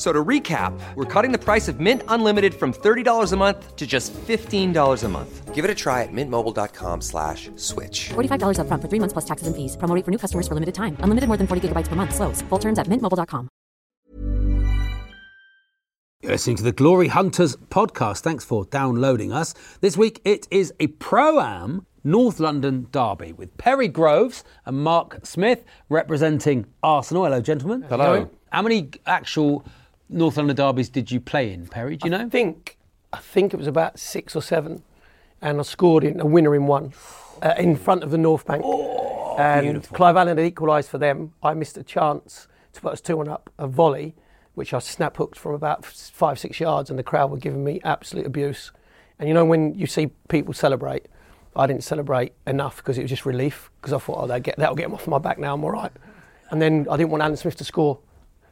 F- So to recap, we're cutting the price of Mint Unlimited from $30 a month to just $15 a month. Give it a try at mintmobile.com slash switch. $45 upfront for three months plus taxes and fees. Promo rate for new customers for limited time. Unlimited more than 40 gigabytes per month. Slows. Full terms at mintmobile.com. You're listening to the Glory Hunters podcast. Thanks for downloading us. This week it is a Pro Am North London derby with Perry Groves and Mark Smith representing Arsenal. Hello, gentlemen. Hello. How many actual North London derbies did you play in, Perry? Do you know? I think I think it was about six or seven, and I scored in a winner in one, uh, in front of the North Bank. and beautiful. Clive Allen had equalised for them. I missed a chance to put us two one up, a volley, which I snap hooked from about five six yards, and the crowd were giving me absolute abuse. And you know when you see people celebrate, I didn't celebrate enough because it was just relief because I thought, oh, they get that'll get them off my back now. I'm all right. And then I didn't want Alan Smith to score.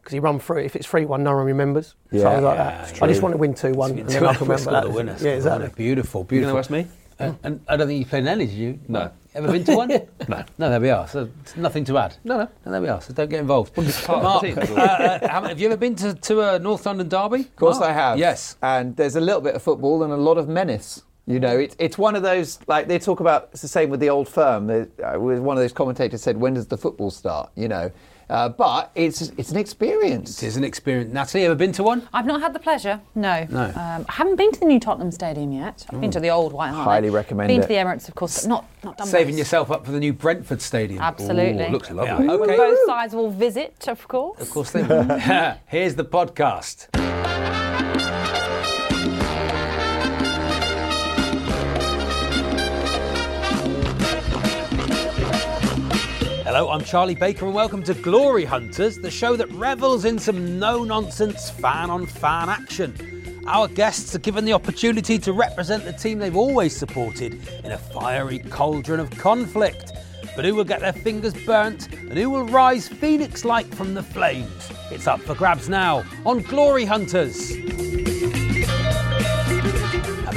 Because he run through it. If it's 3 1, no one remembers. so I was like that. I just want to win 2 1 and then I can remember that. the winner. Yeah, exactly. Beautiful, You beautiful. gonna ask me? Uh, and I don't think you played in any, did you? No. Ever been to one? No. No, there we are. So nothing to add. No, no. And there we are. So don't get involved. part Mark, uh, uh, have you ever been to, to a North London derby? Of course I have. Yes. And there's a little bit of football and a lot of menace. You know, it, it's one of those, like they talk about, it's the same with the old firm. They, uh, one of those commentators said, when does the football start? You know, uh, but it's it's an experience. It is an experience. Natalie, ever been to one? I've not had the pleasure. No. No. Um, I haven't been to the new Tottenham Stadium yet. I've been to the old White Hart. Highly recommend Been it. to the Emirates, of course, but not not done Saving most. yourself up for the new Brentford Stadium. Absolutely. Ooh, looks lovely. When Okay. Both sides will visit, of course. Of course they will. Here's the podcast. Hello, I'm Charlie Baker, and welcome to Glory Hunters, the show that revels in some no nonsense fan on fan action. Our guests are given the opportunity to represent the team they've always supported in a fiery cauldron of conflict. But who will get their fingers burnt and who will rise phoenix like from the flames? It's up for grabs now on Glory Hunters.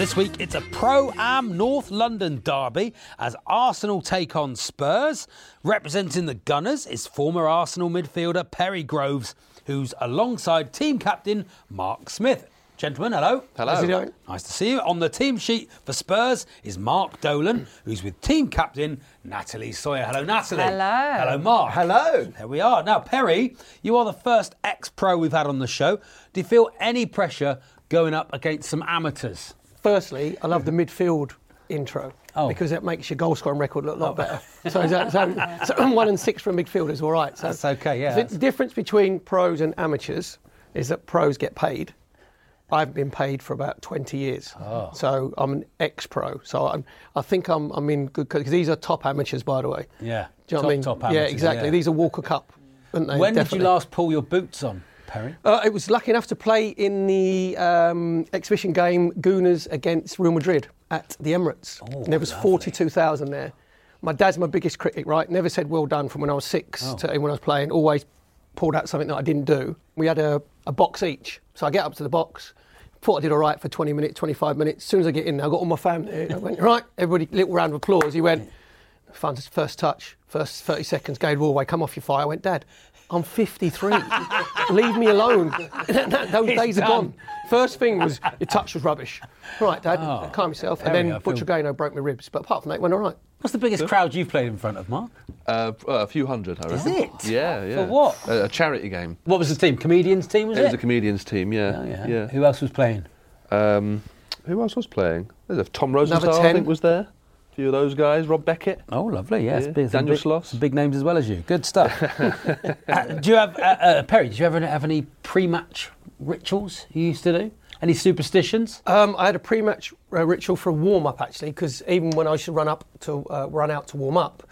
Now, this week it's a Pro Am North London derby as Arsenal take on Spurs. Representing the Gunners is former Arsenal midfielder Perry Groves, who's alongside team captain Mark Smith. Gentlemen, hello. Hello. How's he doing? Nice to see you. On the team sheet for Spurs is Mark Dolan, who's with team captain Natalie Sawyer. Hello, Natalie. Hello. Hello, Mark. Hello. There we are. Now, Perry, you are the first ex pro we've had on the show. Do you feel any pressure going up against some amateurs? Firstly, I love the midfield intro. Oh. Because it makes your goal scoring record look a lot oh. better. So, so, so, so one and six for a midfielder is all right. So That's okay, yeah, The that's- difference between pros and amateurs is that pros get paid. I've been paid for about 20 years. Oh. So I'm an ex-pro. So I'm, I think I'm, I'm in good because these are top amateurs, by the way. Yeah. Do you know top, what I mean? top yeah, exactly. yeah. These are Walker Cup, aren't they? When did you last pull your boots on, Perry? Uh, I was lucky enough to play in the um, exhibition game Gooners against Real Madrid at the Emirates. Oh, and there was 42,000 there. My dad's my biggest critic, right? Never said well done from when I was six Oh. to when I was playing. Always pulled out something that I didn't do. We had a, a box each. So I get up to the box. Thought I did all right for 20 minutes, 25 minutes. As soon as I get in there, I got all my family. I went, right, everybody, little round of applause. He went, first touch, first 30 seconds, Gade Wallway, come off your fire. I went, Dad, I'm 53. Leave me alone. Those It's days are gone. First thing was your touch was rubbish. Right, Dad, Oh, calm yourself. And then go, Butcher Phil. Gano broke my ribs. But apart from that, it went all right. What's the biggest crowd you've played in front of, Mark? Uh, a few hundred, I reckon. Is it? Yeah, yeah. For what? A, a charity game. What was the team? Comedians team, was It it? was a comedians team, yeah. Oh, yeah. yeah. Who else was playing? Um, who else was playing? There's a Tom Rosenthal, I think, was there. A few of those guys. Rob Beckett. Oh, lovely. Yes, Yeah, big, Daniel big, Sloss. some big names as well as you. Good stuff. Uh, do you have uh, uh, Perry? Did you ever have any pre-match rituals you used to do? Any superstitions? Um, I had a pre-match uh, ritual for a warm-up actually, because even when I should run up to uh, run out to warm up,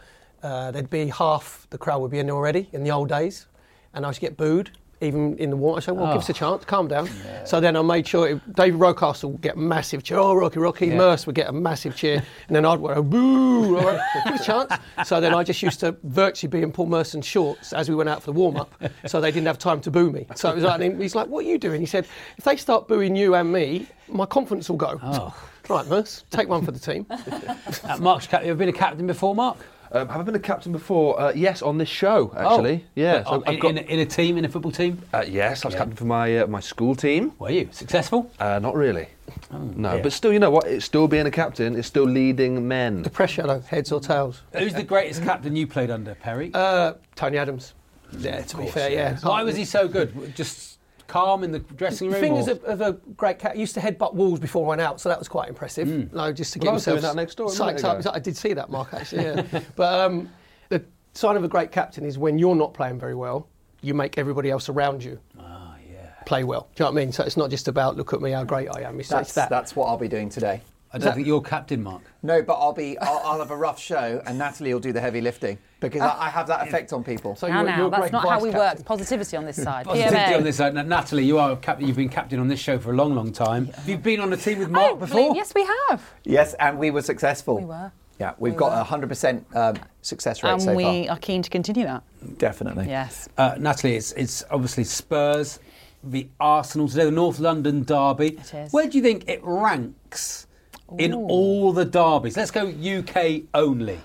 uh, there'd be half the crowd would be in already in the old days, and I should get booed even in the warm. I said, "Well, give us a chance, calm down." So then I made sure it, David Rocastle would get a massive cheer. Oh, Rocky, Rocky, Yeah. Merse would get a massive cheer, and then I'd go, "Boo!" All right, give us a chance. So then I just used to virtually be in Paul Merson's shorts as we went out for the warm-up, so they didn't have time to boo me. So it was like, he's like, "What are you doing?" He said, "If they start booing you and me, my confidence will go." Oh. Right, Merse, take one for the team. Uh, Mark's cap- you ever been a captain before, Mark? Um, have I been a captain before? Uh, yes, on this show actually. Oh. Yeah. Oh, in, in, a- in a team, in a football team? uh, yes, I was Yeah. captain for my uh, my school team. Were you successful? Uh, not really. no, dear. but still, you know what? It's still being a captain. It's still leading men. The pressure, though, heads or tails. Who's the greatest captain you played under, Perry? Uh, Tony Adams. Yeah, to be fair, yeah. Why was he so good? Just calm in the dressing The room? thing or- is, of, of a great cat, used to headbutt walls before I went out, so that was quite impressive. Like, just to Well, get I was himself doing that next door psyched up. I did see that, Mark, actually, yeah. but um, the sign of a great captain is when you're not playing very well, you make everybody else around you Ah, play well. Do you know what I mean? So it's not just about, look at me, how great I am. It's, That's, it's that. that's what I'll be doing today. I don't think you're captain, Mark. No, but I'll be. I'll, I'll have a rough show, and Natalie will do the heavy lifting because I, I have that effect on people. So Now, you're, now, you're that's not how we captain. work. Positivity on this side. Positivity PMA. on this side. Now, Natalie, you are captain. You've been captain on this show for a long, long time. Have you been on a team with Mark don't before? believe- yes, we have. Yes, and we were successful. We were. Yeah, we've We got a hundred percent um, success rate And so we are keen to continue that. Definitely. Yes. Uh, Natalie, it's, it's obviously Spurs the Arsenal today, the North London derby. It is. Where do you think it ranks in Ooh. all the derbies? Let's go UK only.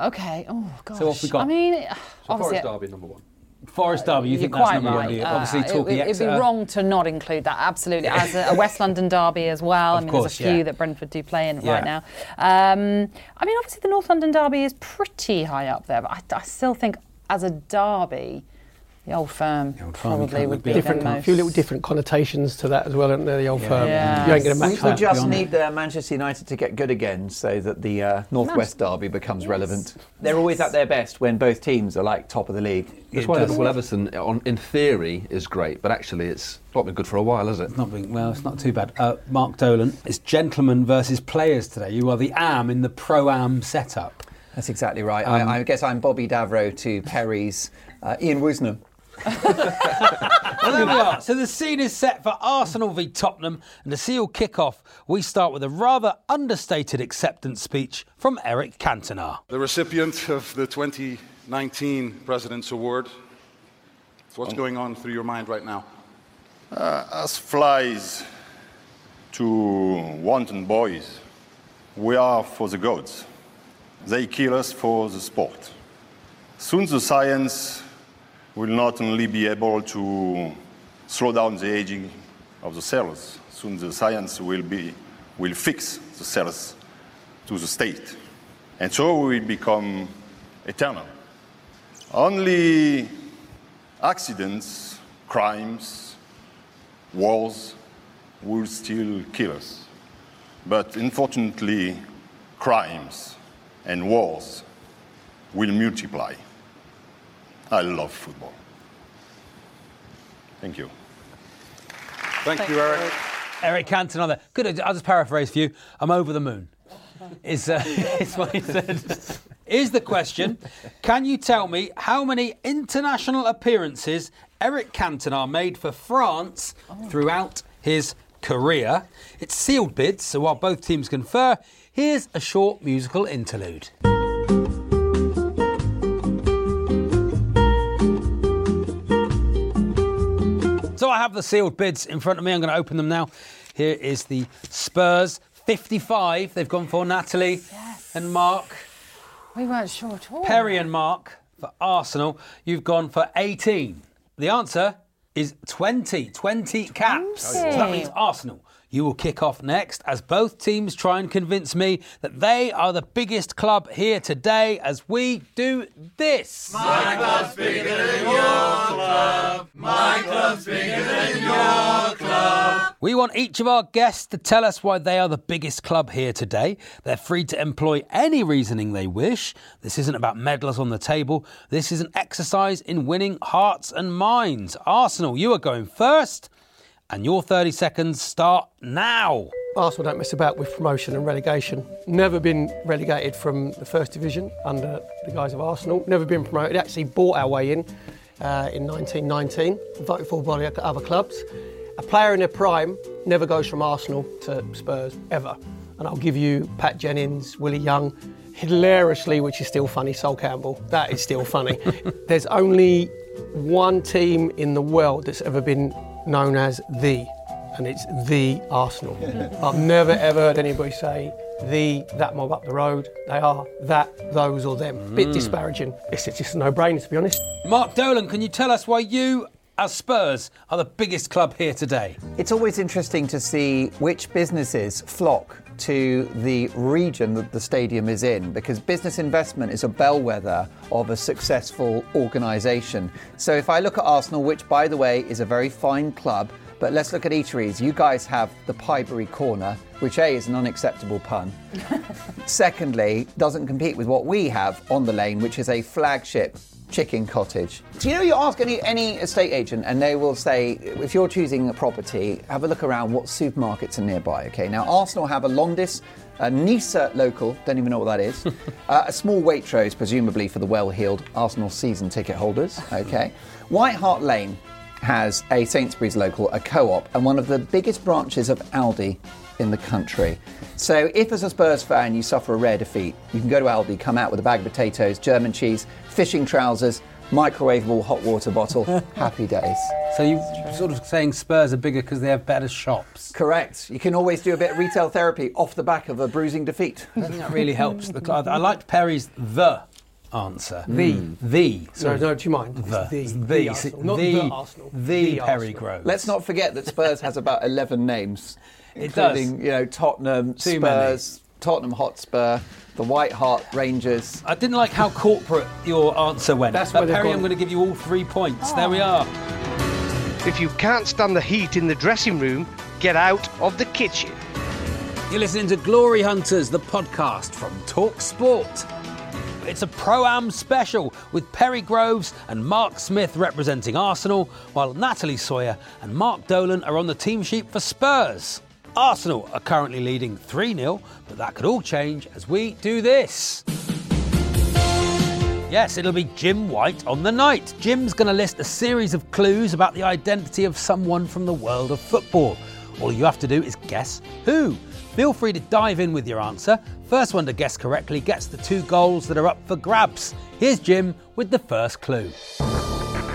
Okay. Oh gosh. So what have we got? I mean, So obviously. Forest Derby number one. Forest derby, you You're think that's quite number right. one, do you? Uh, Obviously, it- talking it, It'd be wrong to not include that. Absolutely, as a, a West London derby as well. Of I mean, course, there's a few yeah. that Brentford do play in Yeah. right now. Um, I mean, obviously, the North London derby is pretty high up there, but I, I still think as a derby, the Old Firm Old Firm, probably can't would look be Different, the a few little different connotations to that as well, aren't there? The old firm. Yeah. You ain't going to We, match we that. just need uh, Manchester United to get good again so that the uh, Northwest Derby becomes Yes. relevant. They're always at their best when both teams are like top of the league. That's It why does. Liverpool Everton, on, in theory, is great, but actually, it's not been good for a while, has it? Not being, well, it's not too bad. Uh, Mark Dolan, it's gentlemen versus players today. You are the AM in the pro am setup. That's exactly right. Um, I, I guess I'm Bobby Davro to Perry's uh, Ian Woosnam. Well, there we are. So the scene is set for Arsenal v Tottenham, and to seal kick-off, we start with a rather understated acceptance speech from Eric Cantona. The recipient of the 2019 President's Award. So what's going on through your mind right now? Uh, as flies to wanton boys, we are for the gods. They kill us for the sport. Soon the science will not only be able to slow down the aging of the cells, soon the science will, be, will fix the cells to the state. And so we will become eternal. Only accidents, crimes, wars will still kill us. But unfortunately, crimes and wars will multiply. I love football. Thank you. Thank, you, Eric. Eric Cantona there. Good. I'll just paraphrase for you. I'm over the moon. Is, uh, is what he said. Here's the question Can you tell me how many international appearances Eric Cantona made for France throughout his career? It's sealed bids, so while both teams confer, here's a short musical interlude. Have the sealed bids in front of me. I'm going to open them now. Here is the Spurs 55. They've gone for Natalie and Mark. We weren't sure at all. Perry and Mark for Arsenal. You've gone for 18. The answer is 20. 20 caps. So that means Arsenal. You will kick off next as both teams try and convince me that they are the biggest club here today as we do this. My club's bigger than your club. My club's bigger than your club. We want each of our guests to tell us why they are the biggest club here today. They're free to employ any reasoning they wish. This isn't about medals on the table. This is an exercise in winning hearts and minds. Arsenal, you are going first, and your 30 seconds start now. Arsenal don't mess about with promotion and relegation. Never been relegated from the first division under the guise of Arsenal. Never been promoted. Actually bought our way in uh, in 1919, voted for by other clubs. A player in their prime never goes from Arsenal to Spurs ever. And I'll give you Pat Jennings, Willie Young, hilariously, which is still funny, Sol Campbell. That is still funny. There's only one team in the world that's ever been known as the, and it's the Arsenal. I've never ever heard anybody say the that mob up the road. They are that, those, or them. Bit Mm. disparaging. It's just a no-brainer to be honest. Mark Dolan, can you tell us why you, as Spurs, are the biggest club here today? It's always interesting to see which businesses flock to the region that the stadium is in because business investment is a bellwether of a successful organisation. So if I look at Arsenal, which by the way is a very fine club, but let's look at eateries. You guys have the Piebury Corner, which A is an unacceptable pun. Secondly, doesn't compete with what we have on the lane, which is a flagship chicken cottage. Do you know you ask any any estate agent and they will say if you're choosing a property, have a look around what supermarkets are nearby. Okay, now Arsenal have a Londis, a Nisa local, don't even know what that is, uh, a small Waitrose, presumably for the well-heeled Arsenal season ticket holders. Okay, White Hart Lane has a Sainsbury's local, a co-op, and one of the biggest branches of Aldi in the country. So if as a Spurs fan you suffer a rare defeat, you can go to Aldi, come out with a bag of potatoes, German cheese, fishing trousers, microwavable hot water bottle. Happy days. So you're sort of saying Spurs are bigger because they have better shops? Correct. You can always do a bit of retail therapy off the back of a bruising defeat. I think that really helps. The club. I liked Perry's the answer. Hmm. The. The. Sorry. no, do you mind? The. the, the, the. Arsenal, not the, the Arsenal. The Perry Arsenal. Grove. Let's not forget that Spurs has about 11 names, It does. you know Tottenham, Too many. Spurs, Tottenham Hotspur, the White Hart Rangers. I didn't like how corporate your answer went. That's but Perry. I'm going to give you all three points. There we are. If you can't stand the heat in the dressing room, get out of the kitchen. You're listening to Glory Hunters, the podcast from Talk Sport. It's a Pro Am special with Perry Groves and Mark Smith representing Arsenal, while Natalie Sawyer and Mark Dolan are on the team sheet for Spurs. Arsenal are currently leading 3 0, but that could all change as we do this. Yes, it'll be Jim White on the night. Jim's going to list a series of clues about the identity of someone from the world of football. All you have to do is guess who. Feel free to dive in with your answer. First one to guess correctly gets the two goals that are up for grabs. Here's Jim with the first clue.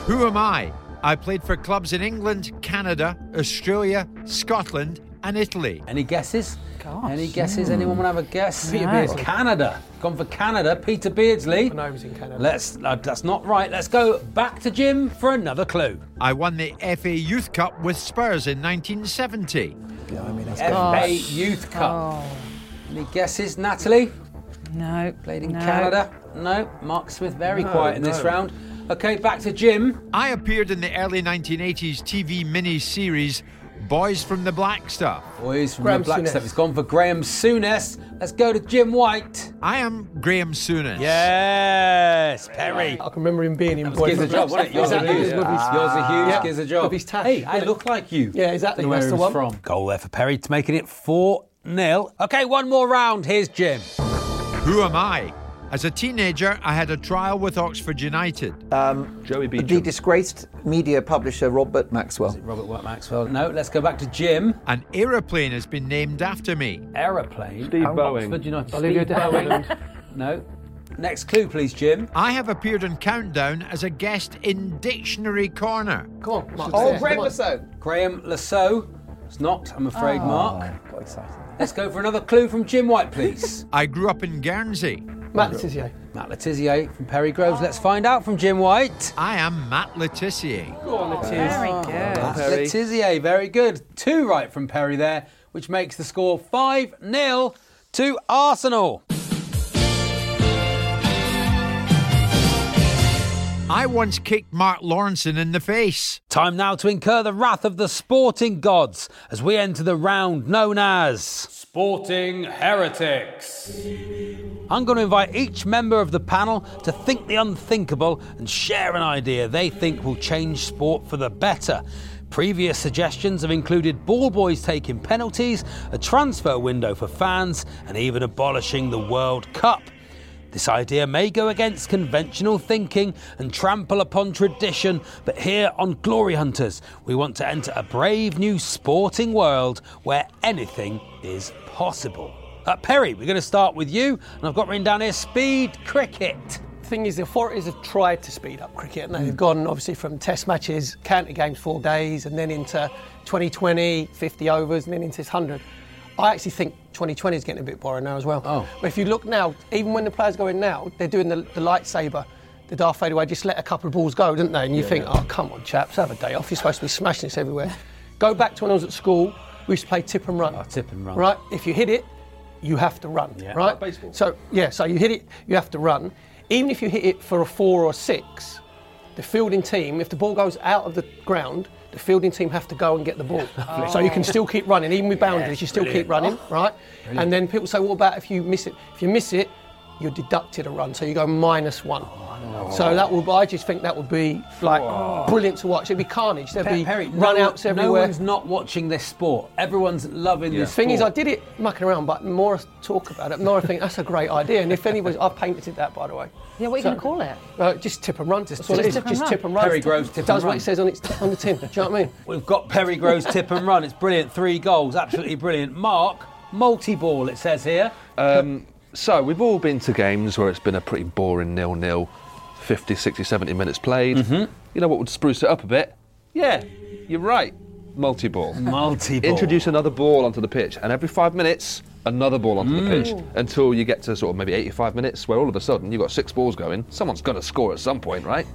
Who am I? I played for clubs in England, Canada, Australia, Scotland, and Italy. Any guesses? Gosh. Any guesses? Anyone want to have a guess? Peter Beardsley. Canada. Gone for Canada. Peter Beardsley. I know he was in Canada. Let's. Uh, that's not right. Let's go back to Jim for another clue. I won the FA Youth Cup with Spurs in 1970. FA Youth Cup. Any guesses, Natalie? No. Played in no. Canada? No. Mark Smith very No, quiet in this round. Okay, back to Jim. I appeared in the early 1980s TV mini-series Boys from the Black Stuff. Boys from Graham the Black Souness. Stuff. It's gone for Graham Souness. Let's go to Jim White. I am Graham Souness. Yes, Perry. I can remember him being in That was Boy Giz a from the wasn't it? Yours Exactly. a huge. It was lovely. Yosser Hughes. Yeah. Giz a job. With his tash. Hey, I look like you. Yeah, exactly. Where That's the one. from. Goal there for Perry to making it 4 0. Okay, one more round. Here's Jim. Who am I? As a teenager, I had a trial with Oxford United. Um, Joey B The disgraced media publisher Robert Maxwell. Robert Watt Maxwell. No, let's go back to Jim. An aeroplane has been named after me. Aeroplane. Steve Oh, Boeing. Oxford United. Olivia Steve Boeing. No. Next clue, please, Jim. I have appeared on Countdown as a guest in Dictionary Corner. Come on, Mark. Oh, Graham come. Lasso. Graeme Le Saux. It's not, I'm afraid, oh. Mark. Got excited. Let's go for another clue from Jim White, please. I grew up in Guernsey. Matt Tizier. Matt Le Tissier from Perry Groves. Let's find out from Jim White. I am Matt Le Tissier. Very good. Oh, Matt Perry. Le Tissier, very good. Two right from Perry there, which makes the score 5 0 to Arsenal. I once kicked Mark Lawrenson in the face. Time now to incur the wrath of the sporting gods as we enter the round known as Sporting Heretics. I'm going to invite each member of the panel to think the unthinkable and share an idea they think will change sport for the better. Previous suggestions have included ball boys taking penalties, a transfer window for fans, and even abolishing the World Cup. This idea may go against conventional thinking and trample upon tradition, but here on Glory Hunters, we want to enter a brave new sporting world where anything is possible. Uh, Perry, we're going to start with you, and I've got written down here speed cricket. The thing is, the authorities have tried to speed up cricket, and they've gone obviously from Test matches, county games, four days, and then into 2020, 50 overs, and then into 100. I actually think 2020 is getting a bit boring now as well. Oh. But if you look now, even when the players go in now, they're doing the, the lightsaber, the Darth Vader way, just let a couple of balls go, didn't they? And you Yeah, think, yeah. oh, come on, chaps, have a day off. You're supposed to be smashing this everywhere. go back to when I was at school, we used to play tip and run. Oh, tip and run. Right? If you hit it, you have to run. Yeah. Right? Like baseball. So yeah, so you hit it, you have to run. Even if you hit it for a four or a six, the fielding team, if the ball goes out of the ground, the fielding team have to go and get the ball. So you can still keep running, even with boundaries, you still keep running, oh. right? Brilliant. And then people say, what about if you miss it? If you miss it, you're deducted a run, so you go minus one. So that would, I just think that would be like brilliant to watch. It'd be carnage. There'd Pe- be Perry, run no, outs No one's not watching this sport. Everyone's loving The this thing is, I did it mucking around, but the more talk about it, the more I think that's a great idea. And if anybody, I've painted that by the way. Yeah, what are you So- going to call it? Uh, just tip and run. That's what just tip and just run. tip and run. Perry Groves tip It does and what it says on its on the tin. Do you know what I mean? We've got Perry Groves tip and run. It's brilliant. Three goals. Absolutely brilliant. Mark, multi ball, it says here. Um, so we've all been to games where it's been a pretty boring nil-nil, 50, 60, 70 minutes played. Mm-hmm. You know what would spruce it up a bit? Yeah, you're right. Multi-ball. Multi-ball. Introduce another ball onto the pitch, and every five minutes, another ball onto the pitch, Mm. until you get to sort of maybe 85 minutes, where all of a sudden you've got six balls going. Someone's going to score at some point, right?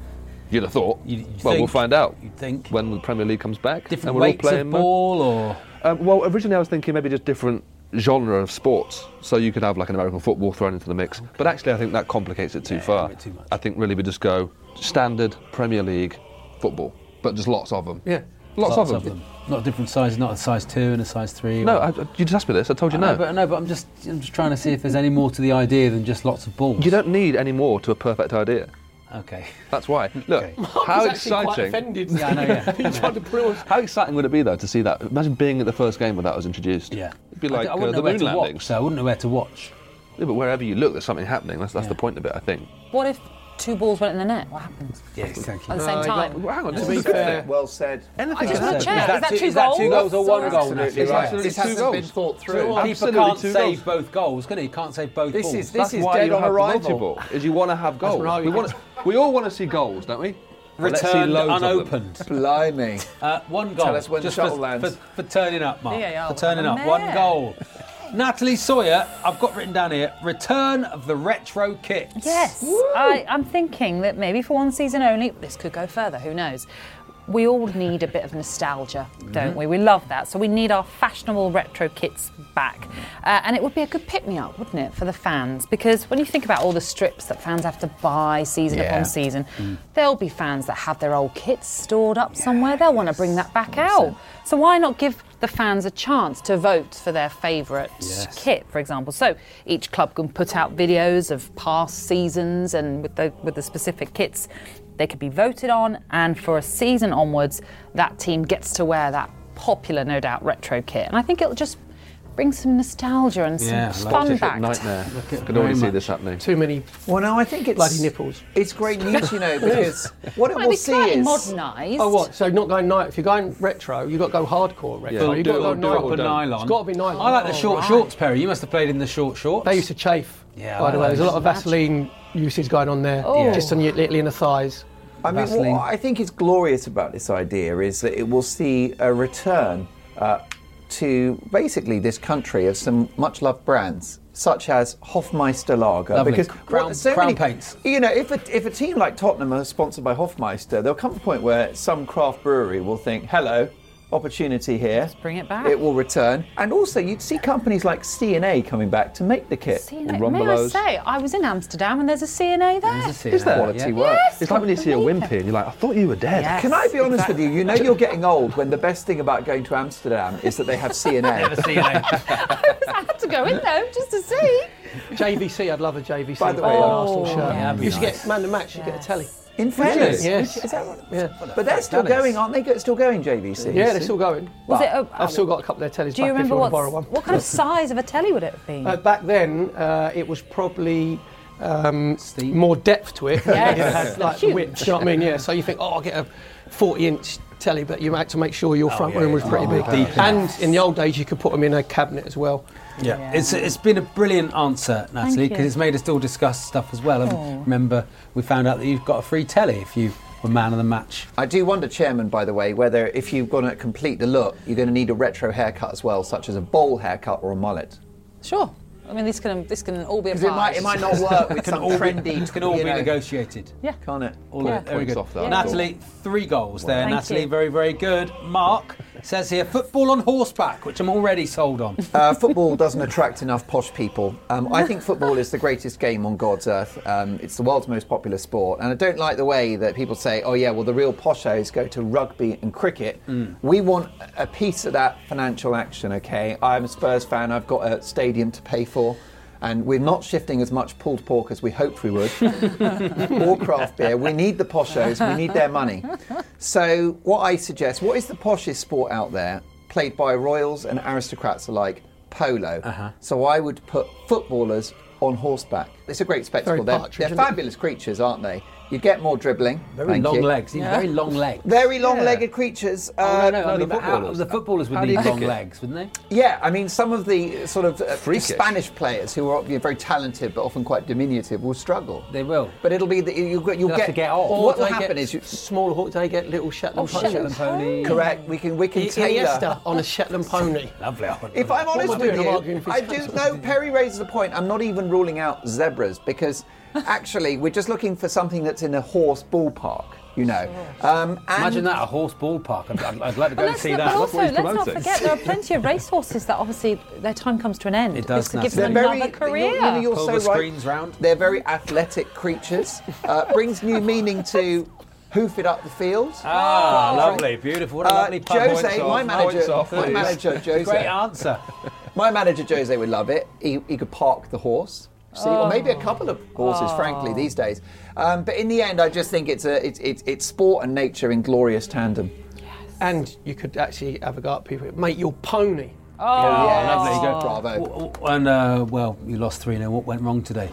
You'd have thought. well, we'll find out. You'd think. when the Premier League comes back. Different and we're all playing of ball or. um, well, originally I was thinking maybe just different genre of sports, so you could have like an American football thrown into the mix. But actually, I think that complicates it too far. I think really we just go standard Premier League football, but just lots of them. Yeah. Lots, of them. Not different sizes, not a size two and a size three. No, I, you just asked me this. I told you I no. know, but, no, but I'm just, I'm just trying to see if there's any more to the idea than just lots of balls. you don't need any more to a perfect idea. Okay. That's why. Look, Okay. how I was quite exciting! offended. Yeah, I know, yeah. he tried to. How exciting would it be though to see that? Imagine being at the first game when that was introduced. Yeah. It'd be I like d- I uh, wouldn't the know where moon to landings. watch, so I wouldn't know where to watch. Yeah, but wherever you look, there's something happening. That's that's Yeah. the point of it, I think. What if two balls went in the net? What happens? Yes, thank At the same No, time? Well, hang on, To this be is a good fair. Well said. Anything I just can want to happen. check. Is that, two, two is that goals? two goals or one goal? Absolutely Natalie? right. absolutely This two hasn't goals. been thought Keeper through. Absolutely can't two save goals. both goals, can he? He can't save both This balls. is- That's this is why dead you on have arrival. the multi-ball, is you want to have goals. right, We you want. We all want to see goals, don't we? Well, let's see Returned loads of them. unopened. Blimey. Uh, one goal. Tell us when the just shuttle for, lands. For, for turning up, Mark. VAR for turning up. have One goal. Natalie Sawyer, I've got written down here, return of the retro kit. Yes, I, I'm thinking that maybe for one season only, this could go further, who knows? We all need a bit of nostalgia, don't we? We love that. So we need our fashionable retro kits back. Uh, and it would be a good pick me up, wouldn't it, for the fans? Because when you think about all the strips that fans have to buy season Yeah. upon season, there'll be fans that have their old kits stored up somewhere. They'll want to bring that back out. So why not give the fans a chance to vote for their favourite Yes. kit, for example? So each club can put out videos of past seasons and with the with the specific kits they could be voted on and for a season onwards that team gets to wear that popular no doubt retro kit. And I think it'll just bring some nostalgia and some Yeah, I like fun back. nightmare. Look at Can already see this happening. Too many Well, no, I think it's bloody nipples. It's great news, you know, because what it Well, will it's see slightly is modernised. Oh, what? So not going night. If you're going retro, you've got to go hardcore retro. Yeah. You've got to go or do it nylon. or Proper don't. nylon. It's got to be nylon. I like the Oh, short right. shorts, Perry. You must have played in the short shorts. They used to chafe. Yeah, By the way, there's a lot of Vaseline usage going on there, Oh. just on your, literally in the thighs. I mean, Vaseline. what I think is glorious about this idea is that it will see a return uh, to basically this country of some much loved brands. Such as Hofmeister Lager, Lovely. because Crown- what- so Crown many- paints. You know, if a, if a team like Tottenham are sponsored by Hofmeister, there'll come a point where some craft brewery will think, "Hello, opportunity here. bring it back. It will return. And also, you'd see companies like C&A coming back to make the kit. C&A. May I say, I was in Amsterdam and there's a C&A there. Is there? Quality work. Yes, It's like when you see a wimpy and you're like, I thought you were dead. Yes, Can I be honest exactly. with you? You know you're getting old when the best thing about going to Amsterdam is that they have C&A. I had to go in though just to see. JVC, I'd love a JVC. By the way- an Oh, uh, Arsenal shirt. Oh, yeah, that'd be you should get man the match. You get a telly. In fairness, Yes. Is that right? Yeah. But they're still going, aren't they? Go- Still going, JVC? Yeah, they're still going. Was it a- I've still got a couple of their tellies Do you back if remember you want what, to borrow one. what kind of size of a telly would it have been? Uh, back then, uh, it was probably um, more depth to it. Yes. it had like the Huge. width. Do you know what I mean? Yeah. So you think, oh, I'll get a 40-inch telly, but you had to make sure your front yeah, room was yeah. pretty Oh, big. deep and in the old days, you could put them in a cabinet as well. Yeah, it's it's been a brilliant answer, Natalie, because it's made us all discuss stuff as well. And Oh. remember, we found out that you've got a free telly if you were man of the match. I do wonder, Chairman, by the way, whether if you're going to complete the look, you're going to need a retro haircut as well, such as a bowl haircut or a mullet. Sure. I mean, this can this can all be Because it might, it might not work with Can some all be- trendy. it can all be know- negotiated. Yeah. Can't it? All Yeah. of it. Very Points good. off that. Natalie, three goals there. Thank Natalie, you. very, very good. Mark says here, football on horseback, which I'm already sold on. Uh, football doesn't attract enough posh people. Um, I think football is the greatest game on God's earth. Um, it's the world's most popular sport. And I don't like the way that people say, oh, yeah, well, the real poshos go to rugby and cricket. We want a piece of that financial action, okay? I'm a Spurs fan, I've got a stadium to pay for. And we're not shifting as much pulled pork as we hoped we would, or craft beer. We need the poshos, we need their money. So, what I suggest, what is the poshest sport out there, played by royals and aristocrats alike? Polo. Uh-huh. So, I would put footballers on horseback. It's a great spectacle. Very They're, partridge, they're isn't it? fabulous creatures, aren't they? You get more dribbling. Very Thank long you. legs. He's very long legs. Very long-legged creatures. Oh, Uh, no, no, I the mean, but how- footballers. the footballers would How need long it? legs, wouldn't they? Yeah, I mean, some of the sort of uh, Spanish players who are very talented but often quite diminutive will struggle. They will. But it'll be that you'll, get- you'll get, have to get off. What Or will they happen get is you, small horse. They get little Shetland Oh, ponies. Shetland pony. correct. We can we can I- tailor. Iniesta on a Shetland pony. Lovely. If I'm honest with doing? I'm you, arguing for I do counsel. know Perry raises a point. I'm not even ruling out zebras because actually we're just looking for something that's in a horse ballpark. You know, um, and Imagine that, a horse ballpark. I'd, I'd, I'd like to go and see not, that. but also, let's not forget there are plenty of racehorses that obviously their time comes to an end. It does, This gives them They're another very, career. You're, you're, you're Pull so the right. screens round. They're very athletic creatures. Uh, brings new meaning to hoof it up the field. Ah, lovely, beautiful. What a Uh, lovely pub. Jose, Points my off, manager, off, my manager Jose, Great answer. my manager Jose would love it. He, he could park the horse, see, or maybe a couple of horses, frankly, these days. Um, but in the end, I just think it's a it's, it's it's sport and nature in glorious tandem. Yes. And you could actually have a go at people. Make your pony. Oh, Yeah, lovely. You go- Bravo. W- w- And, uh, well, you lost 3 0. What went wrong today?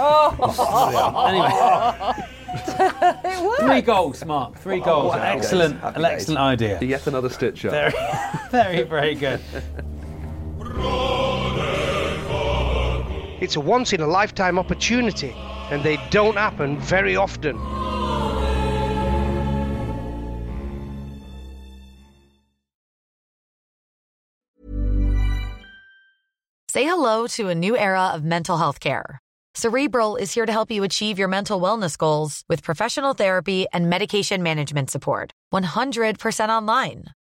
Oh. anyway. Three goals, Mark. Three goals. happy days, excellent, an excellent idea. Yet another stitch up. Very, very, very good. It's a once in a lifetime opportunity, and they don't happen very often. Say hello to a new era of mental health care. Cerebral is here to help you achieve your mental wellness goals with professional therapy and medication management support. 100% online.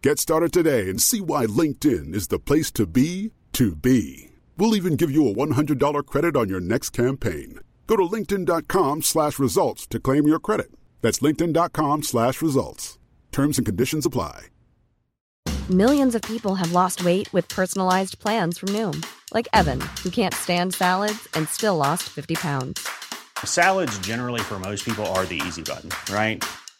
Get started today and see why LinkedIn is the place to be to be. We'll even give you a $100 credit on your next campaign. Go to linkedin.com slash results to claim your credit. That's linkedin.com slash results. Terms and conditions apply. Millions of people have lost weight with personalized plans from Noom, like Evan, who can't stand salads and still lost 50 pounds. Salads, generally, for most people, are the easy button, right?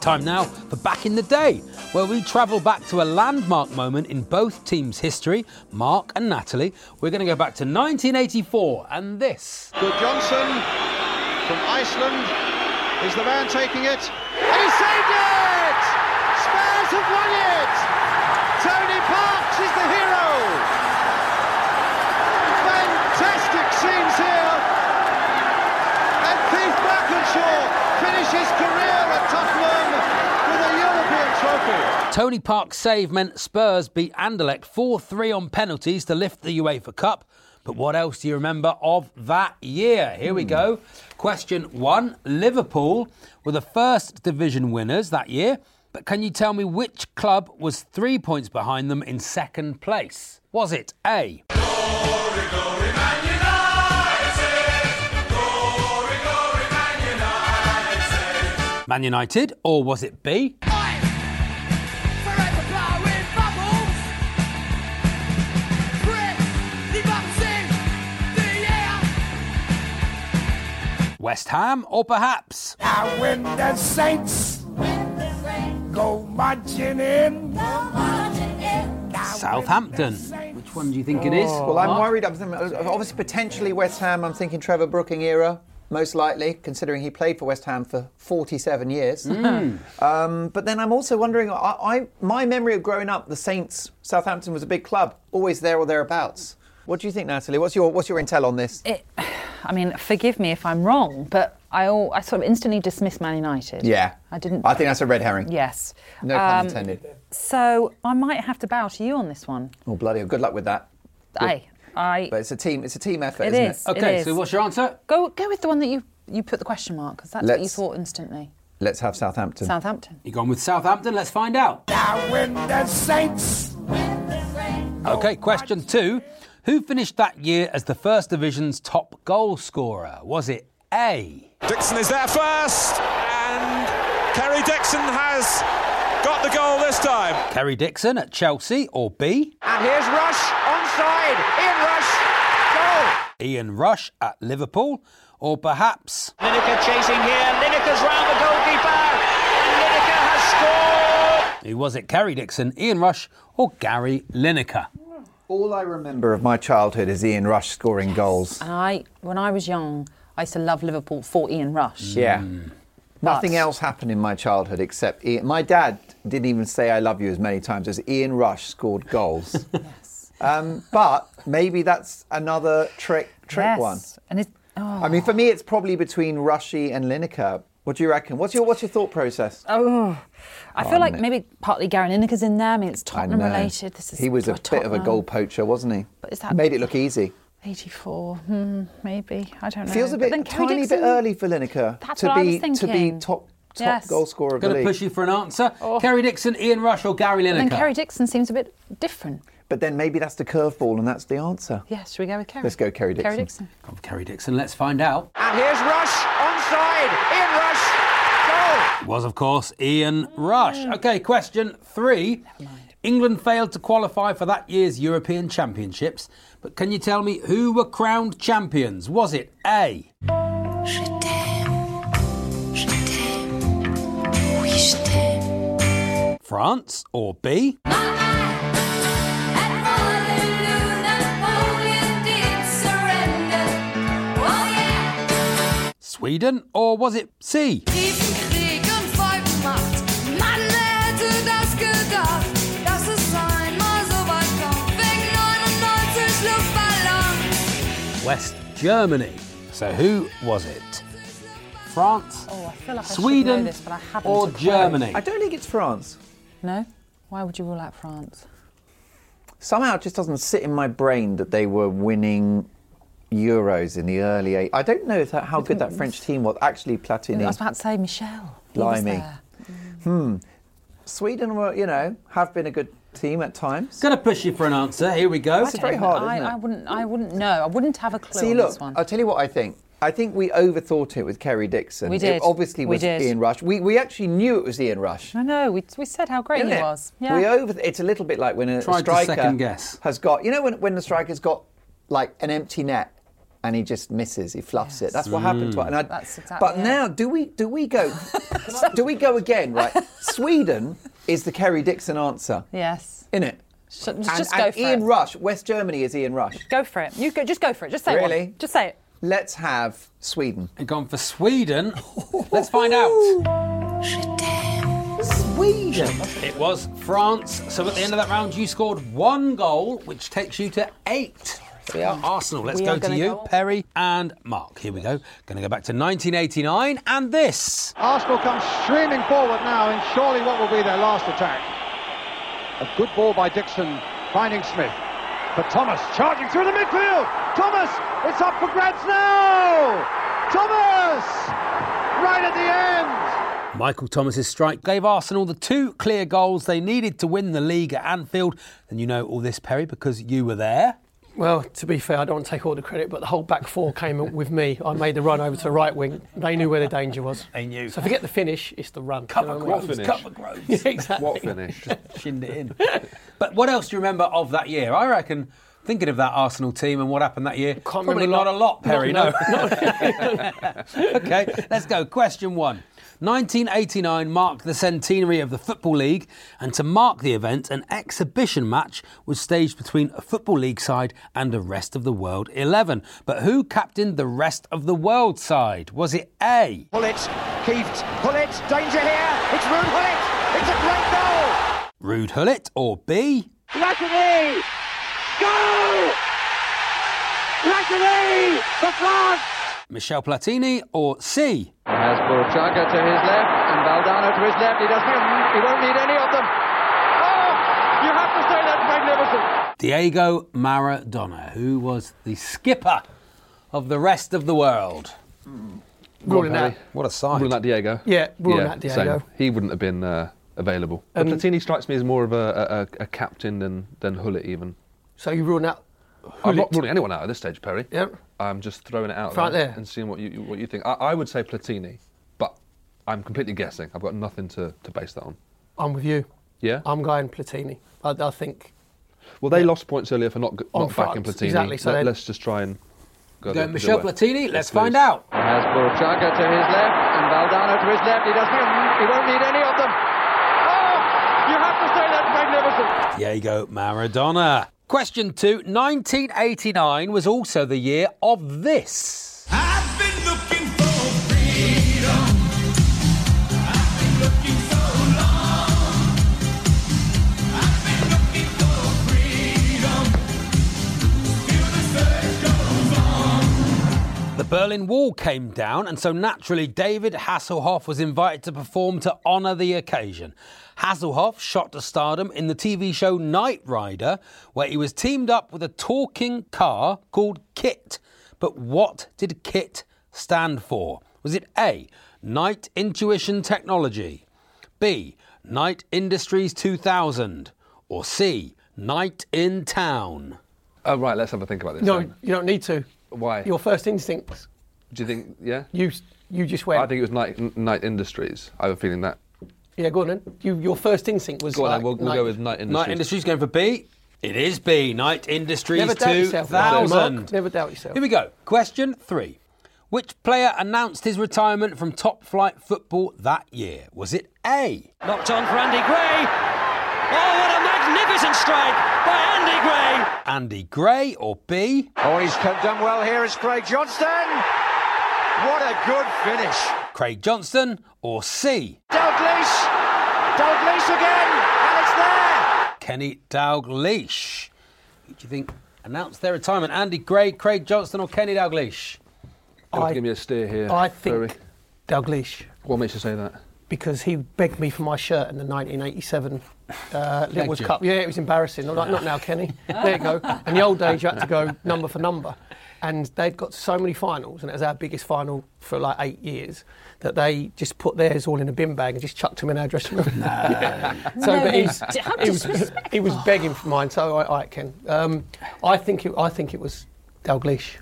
Time now for Back in the Day, where we travel back to a landmark moment in both teams' history. Mark and Natalie, we're going to go back to 1984 and this. Gudjohnsen from Iceland is the man taking it. And he saved it! Spurs have won it! Tony Parks is the hero! Fantastic scenes here! And Keith Burkinshaw finishes career at Tottenham trophy. Tony Park's save meant Spurs beat Anderlecht 4 3 on penalties to lift the UEFA Cup. But what else do you remember of that year? Here we hmm. go. Question one Liverpool were the first division winners that year. But can you tell me which club was three points behind them in second place? Was it A? Glory, glory, Man United, or was it B? West Ham, or perhaps Now when the Saints go marching in. Southampton? Which one do you think it is? Well, I'm Mark? worried. I'm thinking, obviously, potentially West Ham. I'm thinking Trevor Brooking era, most likely, considering he played for West Ham for 47 years. Mm. Um, but then I'm also wondering. I, I my memory of growing up, the Saints, Southampton was a big club, always there or thereabouts. What do you think, Natalie? What's your what's your intel on this? It, I mean, forgive me if I'm wrong, but I, all, I sort of instantly dismissed Man United. Yeah, I didn't. I think that's a red herring. Yes. No pun Um, intended. So I might have to bow to you on this one. Oh bloody! hell, Good luck with that. I, I. But it's a team. It's a team effort, It isn't is, it? it Okay, is. so what's your answer? Go, go with the one that you you put the question mark because that's what you Let's- thought instantly. Let's have Southampton. Southampton. You gone with Southampton? Let's find out. Now when the Saints Okay, question two. Who finished that year as the First Division's top goal scorer? Was it A? Dixon is there first, and Kerry Dixon has got the goal this time. Kerry Dixon at Chelsea or B? And here's Rush onside. Ian Rush, goal. Ian Rush at Liverpool or perhaps Lineker chasing here. Lineker's round the goalkeeper, and Lineker has scored. who was it? Kerry Dixon, Ian Rush or Gary Lineker? All I remember of my childhood is Ian Rush scoring goals. And I, when I was young, I used to love Liverpool for Ian Rush. Yeah. Nothing else happened in my childhood except Ian. My dad didn't even say "I love you" as many times as Ian Rush scored goals. yes. Um, but maybe that's another trick trick Yes. one. And it's, oh. I mean, for me, it's probably between Rushy and Lineker. What do you reckon? What's your what's your thought process? Oh, I feel Oh, like no. maybe partly Gary Lineker's in there. I mean, it's I Tottenham know. related. This is he was a bit of a Tottenham. goal poacher, wasn't he? But is that- Made it look easy. 84, hmm, maybe. I don't know. Feels a bit then Kerry tiny Dixon- bit early for Lineker That's to what I be was to be top top Yes. goal scorer of the Going to push you for an answer. Kerry Dixon, Ian Rush or Gary Lineker? But then Kerry Dixon seems a bit different. But then maybe that's the curveball and that's the answer. Yes, should we go with Kerry? Let's go Kerry Dixon. Kerry Dixon. Gone Kerry Dixon. Let's find out. And here's Rush onside was, of course, Ian Rush. Okay, question three. England failed to qualify for that year's European Championships, but can you tell me who were crowned champions? Was it A? France or B? Sweden or was it C? West Germany. So who was it? France, Oh, I feel like I Sweden, know this, but I haven't. or. Germany? I don't think it's France. No? Why would you rule out France? Somehow it just doesn't sit in my brain that they were winning Euros in the early eight. I don't know that, how good that French team was. Actually, Platini. I was about to say Michel. He Blimey. there. Hmm. Sweden were, you know, have been a good team at times. Going to push you for an answer. Here we go. It's very hard, I, isn't it? I wouldn't. I wouldn't know. I wouldn't have a clue See, on look, this one. I'll tell you what I think. I think we overthought it with Kerry Dixon. We It did. obviously We was did. Ian Rush. We, we actually knew it was Ian Rush. I know. We, we said how great Isn't he it? was. Yeah. We over. It's a little bit like when a Tried to striker second guess. has got. You know when when the striker's got like an empty net and he just misses, he fluffs it. That's what happened to mm. us. And I, That's exactly but it. now, do we do we go? do we go again? Right. Sweden is the Kerry Dixon answer, yes. in it. So, And, just just and go for Ian it. Rush, West Germany is Ian Rush. Go for it. You go, just go for it. Just say it. Really? one. Just say it. Let's have Sweden. And gone for Sweden. Let's find out. Sweden. It was France. So at the end of that round, you scored one goal, which takes you to eight. So we are oh, Arsenal. Let's We go to you, go- Perry and Mark. Here we go. Going to go back to 1989 and this. Arsenal come streaming forward now in surely what will be their last attack. A good ball by Dixon, finding Smith. But Thomas, charging through the midfield. Thomas, it's up for grabs now. Thomas, right at the end. Michael Thomas's strike gave Arsenal the two clear goals they needed to win the league at Anfield. And you know all this, Perry, because you were there. Well, to be fair, I don't want to take all the credit, but the whole back four came with me. I made the run over to the right wing. They knew where the danger was. They knew. So forget the finish, it's the run. Cover You know Groves, what cover Groves. Yeah, exactly. What finish? Shinned it in. but what else do you remember of that year? I reckon, thinking of that Arsenal team and what happened that year, probably remember not lot. a lot, Perry, No, no. no, okay, let's go. Question one. 1989 marked the centenary of the Football League, and to mark the event, an exhibition match was staged between a Football League side and a rest of the world 11. But who captained the rest of the world side? Was it A? Pull it, Keith, pull it, danger here. It's Ruud Gullit. It's a great goal. Ruud Gullit or B? Platini, go! Platini for France. Michel Platini or C? Has Burruchaga to his left and Valdano to his left. He doesn't. He won't need any of them. Oh, you have to say that's magnificent. Diego Maradona, who was the skipper of the rest of the world. Ruling out. What a sight. Ruling out Diego. Yeah, ruling yeah, out Diego. Same. He wouldn't have been uh, available. But Um, Platini strikes me as more of a, a, a captain than than Gullit even. So you ruling out. I'm not ruling anyone out at this stage, Perry. Yep. I'm just throwing it out Right there, there. and seeing what you what you think. I, I would say Platini, but I'm completely guessing. I've got nothing to, to base that on. I'm with you. Yeah. I'm going Platini. I, I think. Well, they lost points earlier for not g- On not backing Platini. exactly, so Let, they- us just try and go. Go the- Michel the way. Platini, let's Yes, find please. out. Has Burruchaga to his left and Valdano to his left. He doesn't. He won't need any of them. Oh, you have to say that's magnificent. Diego Maradona. Question two 1989 was also the year of this. Berlin Wall came down, and so naturally, David Hasselhoff was invited to perform to honour the occasion. Hasselhoff shot to stardom in the TV show Knight Rider, where he was teamed up with a talking car called KIT. But what did KIT stand for? Was it A, Knight Intuition Technology, B, Knight Industries 2000, or C, Knight in Town? Oh right, let's have a think about this. No, then. you don't need to. Why? Your first instincts. Do you think? Yeah. You you just went. I think it was Knight Knight Industries. I have a feeling that. Yeah, go on then. You, your first instinct was Go on, like, then, we'll, we'll knight- go with Knight Industries. Knight Industries going for B. It is B. Knight Industries Never doubt yourself, Mark. Never doubt yourself. Here we go. Question three. Which player announced his retirement from top flight football that year? Was it A? Knocked on for Andy Gray. Oh, what a magnificent strike by Andy Gray. Andy Gray or B? Oh, he's done well here. It's Craig Johnston. What a good finish. Craig Johnston or C? Dalglish. Dalglish again, and it's there. Kenny Dalglish. Who do you think announced their retirement? Andy Gray, Craig Johnston or Kenny Dalglish? You'll have give me a steer here. I think Barry. Dalglish. What makes you say that? Because he begged me for my shirt in the 1987 uh, Littlewoods you? Cup. Yeah, it was embarrassing. I'm like, not now, Kenny. There you go. In the old days, you had to go number for number. And they'd got so many finals, and it was our biggest final for like eight years, that they just put theirs all in a bin bag and just chucked them in our dressing room. Yeah. So, No, but he's, he, was, he was begging for mine, so I, I can. Um, I think it, I think it was Dalglish.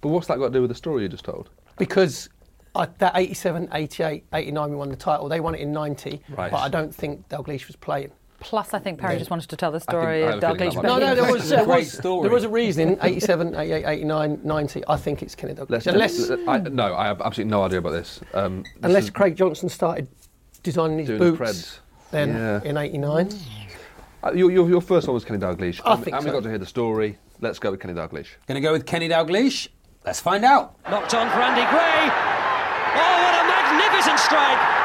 But what's that got to do with the story you just told? because I, that 87, 88, 89 we won the title. They won it in 90, Right. but I don't think Dalglish was playing. Plus, I think Perry Yeah. just wanted to tell the I think- story of have a feeling Dalglish. that No, no, there was, being- there was, there was a reason, 87, 88, 89, 90. I think it's Kenny Dalglish. Unless, I, no, I have absolutely no idea about this. Um, this unless is- Craig Johnston started designing his boots Preds. then Yeah. in 89. Uh, your, your, your first one was Kenny Dalglish. I and, think and we got to hear the story. Let's go with Kenny Dalglish. Going to go with Kenny Dalglish? Let's find out. Knocked on for Andy Gray. Oh, what a magnificent strike by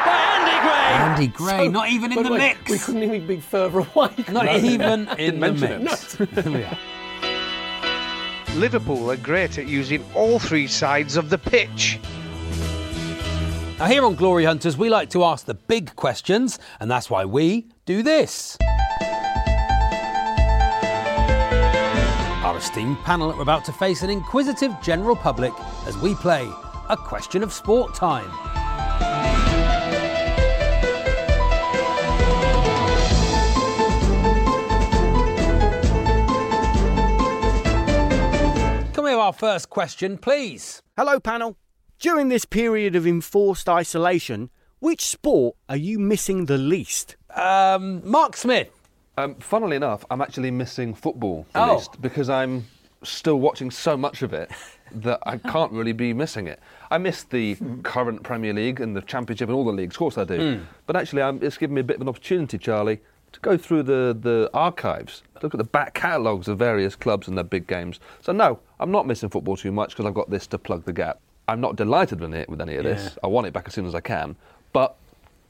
Andy Gray. Andy Gray, not even in the way, mix. We couldn't even be further away. Not even in the mix. it. Here we are. Liverpool are great at using all three sides of the pitch. Now, here on Glory Hunters, we like to ask the big questions, and that's why we do this. Our esteemed panel are about to face an inquisitive general public as we play a question of sport time. Our first question, please? Hello, panel. During this period of enforced isolation, which sport are you missing the least? Um, Mark Smith. Um, funnily enough, I'm actually missing football the Oh. least because I'm still watching so much of it that I can't really be missing it. I miss the current Premier League and the Championship and all the leagues, of course I do. Mm. But actually, um, it's given me a bit of an opportunity, Charlie, to go through the, the archives, look at the back catalogues of various clubs and their big games. So, no, I'm not missing football too much because I've got this to plug the gap. I'm not delighted with it with any of Yeah. this. I want it back as soon as I can. But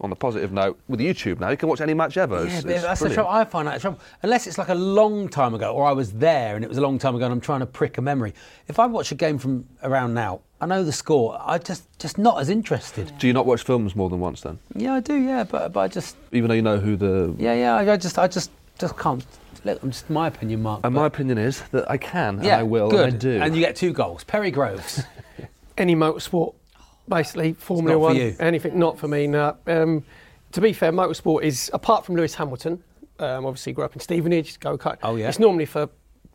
on the positive note, with YouTube now, you can watch any match ever. Yeah, It's- but it's that's the trouble. I find that the trouble. Unless it's like a long time ago, or I was there and it was a long time ago, and I'm trying to prick a memory. If I watch a game from around now, I know the score. I just just not as interested. Do you not watch films more than once then? Yeah, I do. Yeah, but but I just Even though you know who the. yeah yeah I, I just I just just can't. Look, I'm just my opinion, Mark. And my opinion is that I can, yeah, and I will, good. and I do. And you get two goals. Perry Groves. any motorsport, basically Formula One, you. anything. Not for me. No. Um, to be fair, motorsport is apart from Lewis Hamilton. Um, obviously, grew up in Stevenage, go kart. Oh, yeah. It's normally for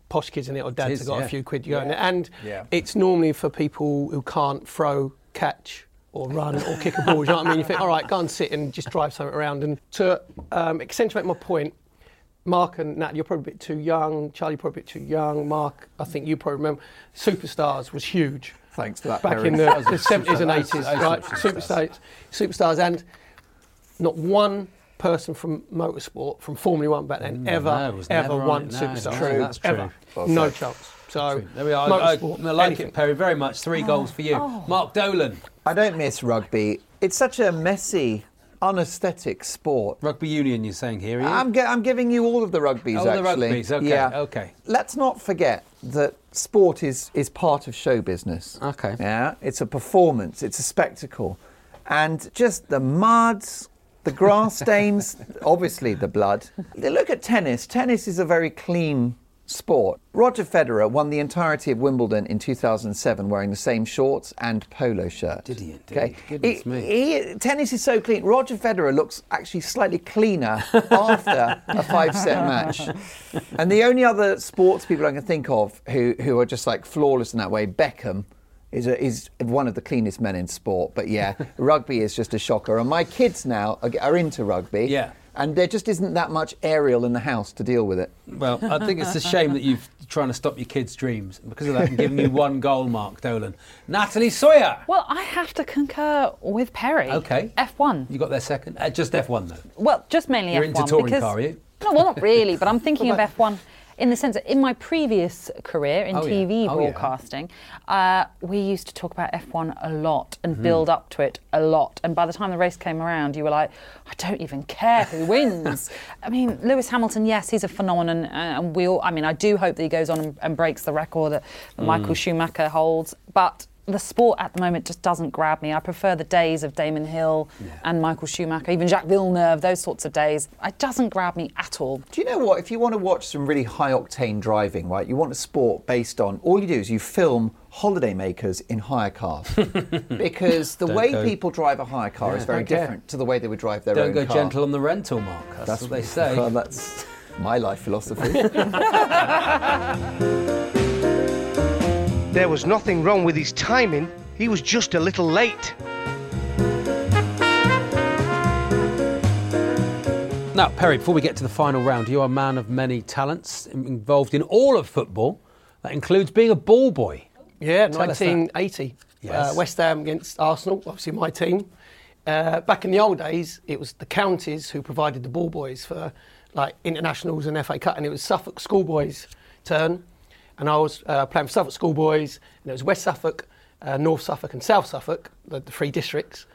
posh kids in it or dads is, who got yeah. a few quid to go in it, and Yeah. it's normally for people who can't throw, catch. Or run or kick a ball. you know what I mean? You think, all right, go and sit and just drive something around. And to um, accentuate my point, Mark and Nat, you're probably a bit too young. Charlie, you're probably a bit too young. Mark, I think you probably remember. Superstars was huge. Thanks to that, Back Perry. in the, the 70s and 80s, Those right? Superstars. Superstars. And not one person from motorsport, from Formula One back then, Mm, ever, no, it ever never on won it. No, Superstars. True, that's true. Ever. Well no said. chance. So, There we are. I, I, motorsport, I like anything. it, Perry, very much. Three goals for you, Oh. Mark Dolan. I don't miss rugby. It's such a messy, unesthetic sport. Rugby union, you're saying here? Are you? I'm, gi- I'm giving you all of the rugbies, Oh, the actually. rugbies, okay, Yeah. okay. Let's not forget that sport is, is part of show business. Okay. Yeah. It's a performance, it's a spectacle. And just the muds, the grass stains, obviously the blood. Look at tennis. Tennis is a very clean sport. Roger Federer won the entirety of Wimbledon in 2007 wearing the same shorts and polo shirt. Did he? Okay. Goodness He- me. he- tennis is so clean. Roger Federer looks actually slightly cleaner after a five-set match. And the only other sports people I can think of who, who are just like flawless in that way, Beckham. Is, a, is one of the cleanest men in sport, but yeah, rugby is just a shocker. And my kids now are, are into rugby, Yeah. And there just isn't that much Ariel in the house to deal with it. Well, I think it's a shame that you're trying to stop your kids' dreams. And because of that, I'm giving you one goal, Mark Dolan. Natalie Sawyer. Well, I have to concur with Perry. Okay. F1. You got there second. Uh, just F1 though. Well, just mainly You're F1 into touring because car, are you? no, well, not really, but I'm thinking of F1. In the sense that in my previous career in Oh, yeah. TV Oh, yeah. broadcasting, uh, we used to talk about F1 a lot and Mhm. build up to it a lot. And by the time the race came around, you were like, I don't even care who wins. I mean, Lewis Hamilton, yes, he's a phenomenon, uh, and we all. I mean, I do hope that he goes on and, and breaks the record that, that Mm. Michael Schumacher holds, but. The sport at the moment just doesn't grab me. I prefer the days of Damon Hill and Michael Schumacher, even Jacques Villeneuve, those sorts of days. It doesn't grab me at all. Do you know what? If you want to watch some really high octane driving, right, you want a sport based on all you do is you film holidaymakers in hire cars. because the way go- people drive a hire car Yeah. is very Don't care. different to the way they would drive their own. car. Don't go gentle on the rental, Mark. That's, what they say. Well, that's my life philosophy. There was nothing wrong with his timing, he was just a little late. Now, Perry, before we get to the final round, you are a man of many talents involved in all of football. That includes being a ball boy. Yeah, Tell 1980. Yes. Uh, West Ham against Arsenal, obviously my team. Uh, back in the old days, it was the counties who provided the ball boys for like internationals and FA Cup, and it was Suffolk schoolboys' turn. And I was uh, playing for Suffolk schoolboys, and it was West Suffolk, uh, North Suffolk, and South Suffolk, the, the three districts.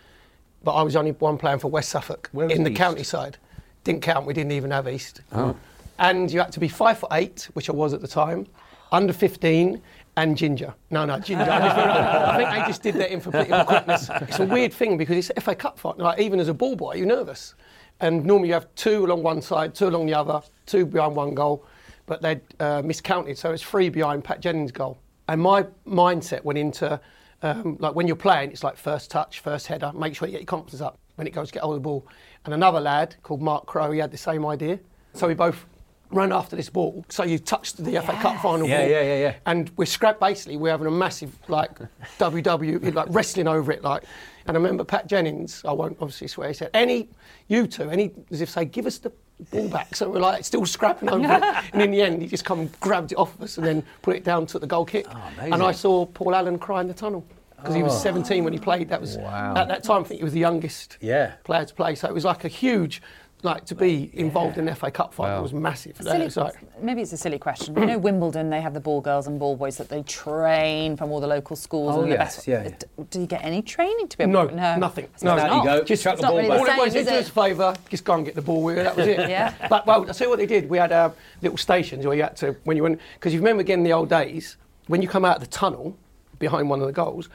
But I was only one playing for West Suffolk Where in the East? countryside. Didn't count. We didn't even have East. Oh. And you had to be five foot eight, which I was at the time, under 15, and ginger. No, no, ginger. I, just- I think they just did that in for political correctness. It's a weird thing because it's FA Cup fight. Like even as a ball boy, you're nervous. And normally you have two along one side, two along the other, two behind one goal, but they'd uh, miscounted, so it's three behind Pat Jennings' goal. And my mindset went into um, like when you're playing, it's like first touch, first header, make sure you get your confidence up when it goes to get hold of the ball. And another lad called Mark Crowe, he had the same idea. So we both ran after this ball. So you touched the FA Cup final Yeah, ball. yeah, yeah, yeah. And we're scrap basically we're having a massive like WW like wrestling over it like and I remember Pat Jennings, I won't obviously swear, he said, any you two, any as if say, give us the ball back. So we're like still scrapping over it. And in the end he just come and grabbed it off of us and then put it down to the goal kick. Ah, and I saw Paul Allen cry in the tunnel. Because he was Oh. 17 when he played. That was at that time. I think he was the youngest Yeah. player to play. So it was like a huge, like to be involved in the FA Cup final Wow. was massive. That Silly, was like, maybe it's a silly question. You know, Wimbledon, they have the ball girls and ball boys that they train from all the local schools. Oh, and the yes, best. yeah, yeah. Do you get any training to be able No, to No, nothing. I suppose No, not. go. Just chuck the ball really back. All the it was, same, do us a favour, just go and get the ball with it. That was it. Yeah. But well, I see what they did. We had uh, little stations where you had to when you went because you remember again in the old days when you come out of the tunnel behind one of the goals.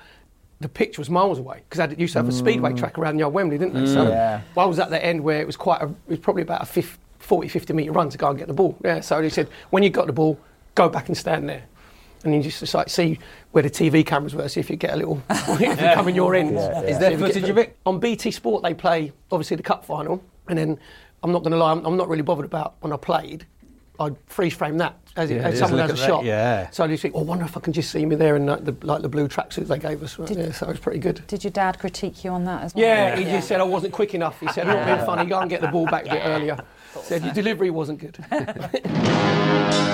The pitch was miles away because they used to have a speedway mm. track around the old Wembley, didn't they? So mm. Yeah. I was at the end where it was quite a, it was probably about a 50, 40, 50 metre run to go and get the ball. Yeah, so they said, when you got the ball, go back and stand there. And you just like see where the TV cameras were, see if you get a little, if you come in your end. Is there So if get footage of it? On BT Sport, they play obviously the cup final, and then I'm not going to lie, I'm, I'm not really bothered about when I played. I'd freeze frame that as, it, Yeah, as someone has a at that, shot. yeah. So I just think, oh, I wonder if I can just see me there in like the, like the blue tracksuit they gave us. yeah, so it was pretty good. Did your dad critique you on that as well? Yeah, he just said I wasn't quick enough. He said, not being funny, go and get the ball back a bit earlier. Said your delivery wasn't good.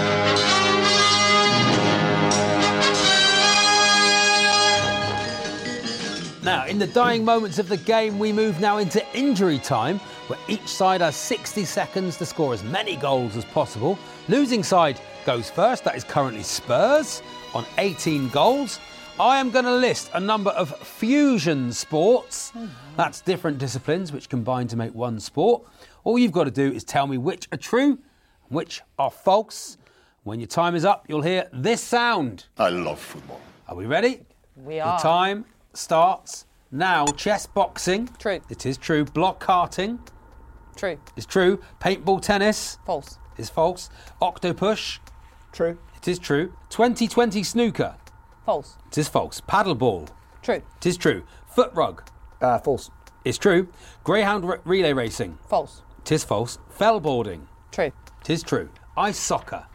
Now, in the dying moments of the game, we move now into injury time, where each side has 60 seconds to score as many goals as possible. Losing side goes first, that is currently Spurs on 18 goals. I am going to list a number of fusion sports. Oh, That's different disciplines which combine to make one sport. All you've got to do is tell me which are true and which are false. When your time is up, you'll hear this sound. I love football. Are we ready? We are. The time starts now. Chess boxing. True. It is true. Block karting True. is true. Paintball tennis False. is false. Octopush. True. It is true. 2020 snooker. False. It is false. Paddleball. True. It is true. Foot rug. Uh, false. It's true. Greyhound re- relay racing. False. It is false. Fellboarding. True. It is true. Ice soccer.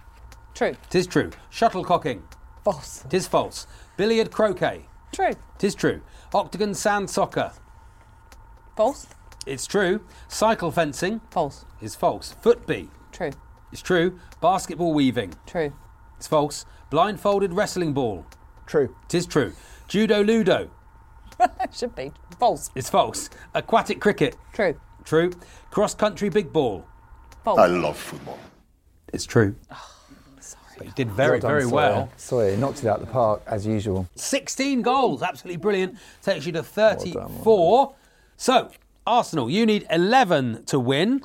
True. It is true. Shuttlecocking. False. It is false. Billiard croquet. True. It is true. Octagon sand soccer. False. It's true. Cycle fencing False. is false. Footbee. True. It's true. Basketball weaving. True. It's false. Blindfolded wrestling ball. True. It is true. Judo ludo. Should be. False. It's false. Aquatic cricket. True. True. Cross country big ball. False. I love football. It's true. Oh, but he did very, done, very Sawyer. well. Sawyer knocked it out of the park as usual. 16 goals, absolutely brilliant. Takes you to 34. So, Arsenal, you need 11 to win.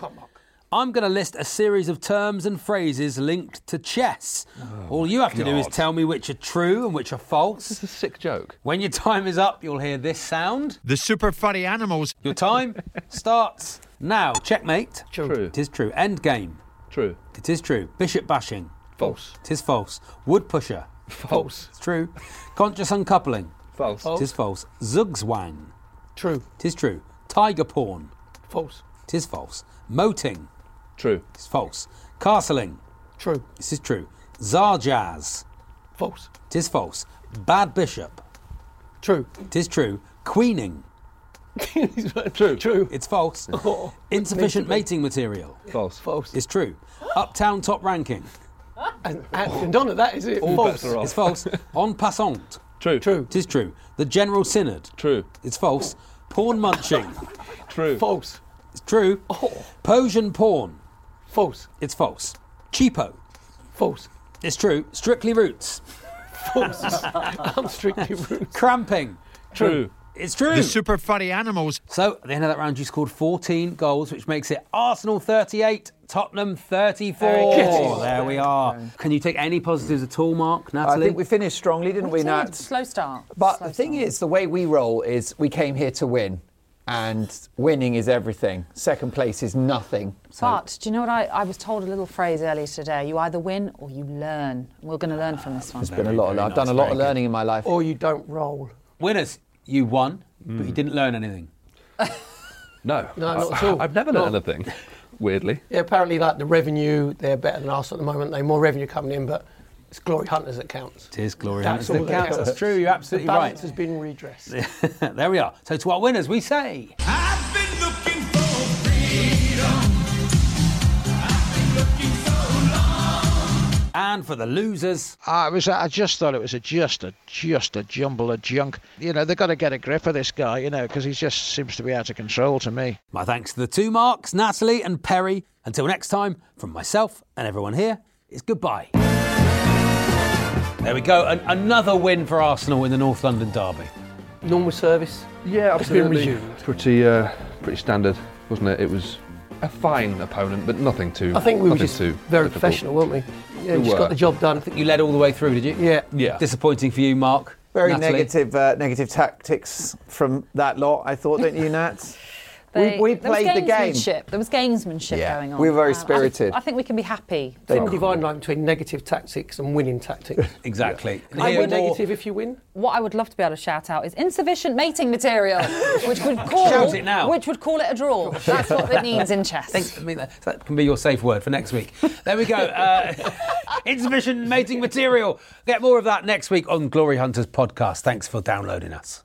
I'm going to list a series of terms and phrases linked to chess. Oh All you have to do is tell me which are true and which are false. This is a sick joke. When your time is up, you'll hear this sound. The super funny animals. Your time starts now. Checkmate. True. It is true. End game. True. It is true. Bishop bashing. False. It is false. Wood pusher. False. It's true. Conscious uncoupling. False. It is false. Zugzwang. True. It is true. Tiger pawn. False. It is false. Moting. True. It's false. Castling. True. This is true. Zarjazz. False. It is false. Bad bishop. True. It is true. Queening. True. True. It's false. Oh, Insufficient needs to be. mating material. False. False. It's true. Uptown top ranking. And, and done at that, is it? All False. bets are off. It's false. En passant. True. True. It is true. The General Synod. True. It's false. Pawn munching. True. False. It's true. Oh. Posian pawn. False. It's false. Cheapo. False. It's true. Strictly roots. False. I'm strictly rude. Cramping. True. It's true. The super funny animals. So at the end of that round, you scored 14 goals, which makes it Arsenal 38, Tottenham 34. Very good. There we are. Can you take any positives at all, Mark, Natalie? I Natalie? think we finished strongly, didn't we, did. Nat? Slow start. But Slow the thing start. is, the way we roll is we came here to win, and winning is everything. Second place is nothing. But do you know what I, I was told a little phrase earlier today? You either win or you learn. We're going to learn from this one. It's been a lot. Of, very I've done a lot of learning in my life. Or you don't roll. Winners, you won, but you mm. didn't learn anything. No. No, not at all. I've never No. learned anything. Weirdly. Yeah, apparently, like the revenue, they're better than us at the moment. They have more revenue coming in, but it's Glory Hunters that counts. It is glory That's hunters all that that counts. counts. That's true. You're absolutely the right. balance has been redressed. there we are. So to our winners, we say. And for the losers, I was. I just thought it was a, just a just a jumble of junk. You know, they've got to get a grip of this guy. You know, because he just seems to be out of control to me. my thanks to the two Marks, Natalie and Perry. Until next time, from myself and everyone here, it's goodbye. There we go. An- another win for Arsenal in the North London derby. Normal service. Yeah, It's been absolutely. resumed. Pretty, uh, pretty standard, wasn't it? It was a fine opponent, but nothing too. I think we were nothing just too very difficult. professional, weren't we? Yeah, We just got the job done. I think you led all the way through, did you? Yeah. Yeah. Disappointing for you, Mark. Very Natalie? negative, uh, negative tactics from that lot. I thought, don't you, Nat? They- we we played the game. gamesmanship. There was gamesmanship Yeah, going on. we were very I- spirited. I, think we can be happy. They divide line between negative tactics and winning tactics. Exactly. And I here win negative if you win. What I would love to be able to shout out is insufficient mating material, which would call Shout it now. which would call it a draw. That's what it means in chess. Think- I mean, that, that can be your safe word for next week. There we go. Uh, insufficient mating material. Get more of that next week on Glory Hunters podcast. Thanks for downloading us.